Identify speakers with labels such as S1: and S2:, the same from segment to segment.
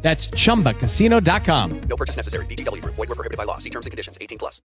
S1: That's chumbacasino.com.
S2: No purchase necessary. VGW Group. Void were prohibited by law. See terms and conditions. 18 plus.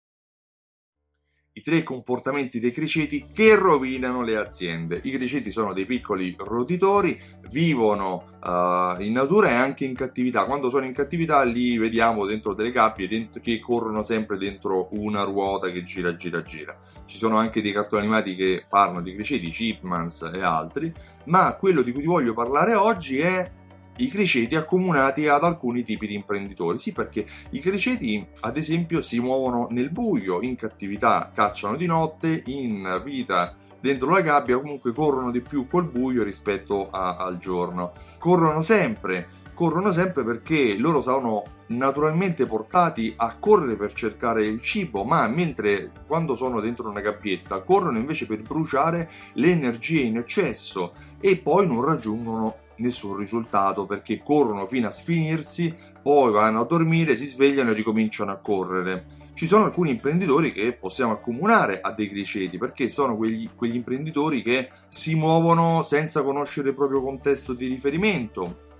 S3: I tre comportamenti dei criceti che rovinano le aziende. I criceti sono dei piccoli roditori, vivono uh, in natura e anche in cattività. Quando sono in cattività li vediamo dentro delle gabbie dentro, che corrono sempre dentro una ruota che gira, gira, gira. Ci sono anche dei cartoni animati che parlano di criceti, Chipmans e altri, ma quello di cui ti voglio parlare oggi è i criceti accomunati ad alcuni tipi di imprenditori. Sì, perché i criceti, ad esempio, si muovono nel buio, in cattività, cacciano di notte, in vita dentro la gabbia, comunque corrono di più col buio rispetto a, al giorno. Corrono sempre, corrono sempre perché loro sono naturalmente portati a correre per cercare il cibo, ma mentre quando sono dentro una gabbietta corrono invece per bruciare le energie in eccesso e poi non raggiungono nessun risultato perché corrono fino a sfinirsi, poi vanno a dormire, si svegliano e ricominciano a correre. Ci sono alcuni imprenditori che possiamo accomunare a dei criceti perché sono quegli, quegli imprenditori che si muovono senza conoscere il proprio contesto di riferimento,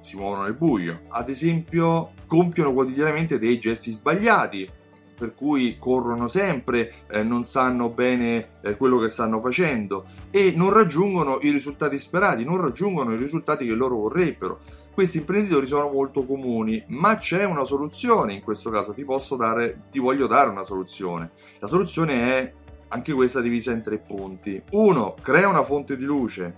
S3: si muovono nel buio, ad esempio compiono quotidianamente dei gesti sbagliati, per cui corrono sempre, eh, non sanno bene eh, quello che stanno facendo e non raggiungono i risultati sperati, non raggiungono i risultati che loro vorrebbero. Questi imprenditori sono molto comuni, ma c'è una soluzione in questo caso, ti posso dare, ti voglio dare una soluzione. La soluzione è anche questa divisa in tre punti. Uno, crea una fonte di luce,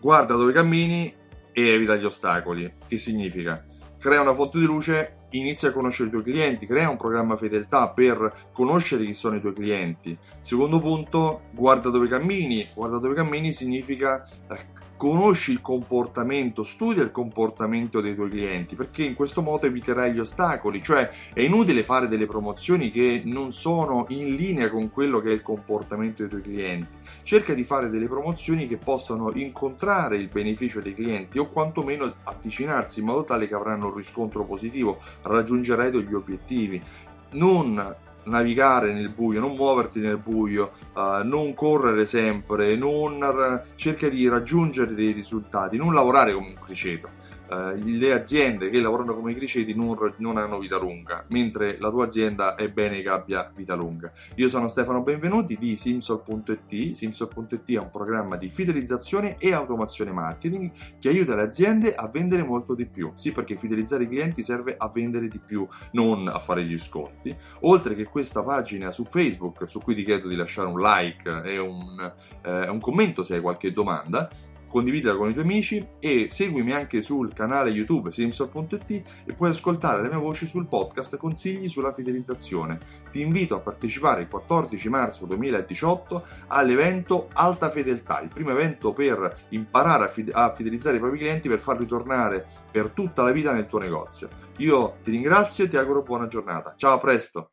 S3: guarda dove cammini e evita gli ostacoli. Che significa? Crea una fonte di luce inizia a conoscere i tuoi clienti, crea un programma fedeltà per conoscere chi sono i tuoi clienti. Secondo punto, guarda dove cammini. Guarda dove cammini significa eh, conosci il comportamento, studia il comportamento dei tuoi clienti, perché in questo modo eviterai gli ostacoli, cioè è inutile fare delle promozioni che non sono in linea con quello che è il comportamento dei tuoi clienti. Cerca di fare delle promozioni che possano incontrare il beneficio dei clienti o quantomeno avvicinarsi in modo tale che avranno un riscontro positivo, raggiungerai degli obiettivi. Non navigare nel buio, non muoverti nel buio, uh, non correre sempre, non r- cerca di raggiungere dei risultati, non lavorare come un criceto eh, le aziende che lavorano come criceti non, non, hanno vita lunga, mentre la tua azienda è bene che abbia vita lunga. Io sono Stefano Benvenuti di Simsol.it. Simsol.it è un programma di fidelizzazione e automazione marketing che aiuta le aziende a vendere molto di più. Sì, perché fidelizzare i clienti serve a vendere di più, non a fare gli sconti. Oltre che questa pagina su Facebook, su cui ti chiedo di lasciare un like e un, eh, un commento se hai qualche domanda, condividila con i tuoi amici e seguimi anche sul canale YouTube simsor.it e puoi ascoltare le mie voci sul podcast Consigli sulla fidelizzazione. Ti invito a partecipare il 14 marzo 2018 all'evento Alta Fedeltà, il primo evento per imparare a, fide- a fidelizzare i propri clienti per farli tornare per tutta la vita nel tuo negozio. Io ti ringrazio e ti auguro buona giornata. Ciao, a presto!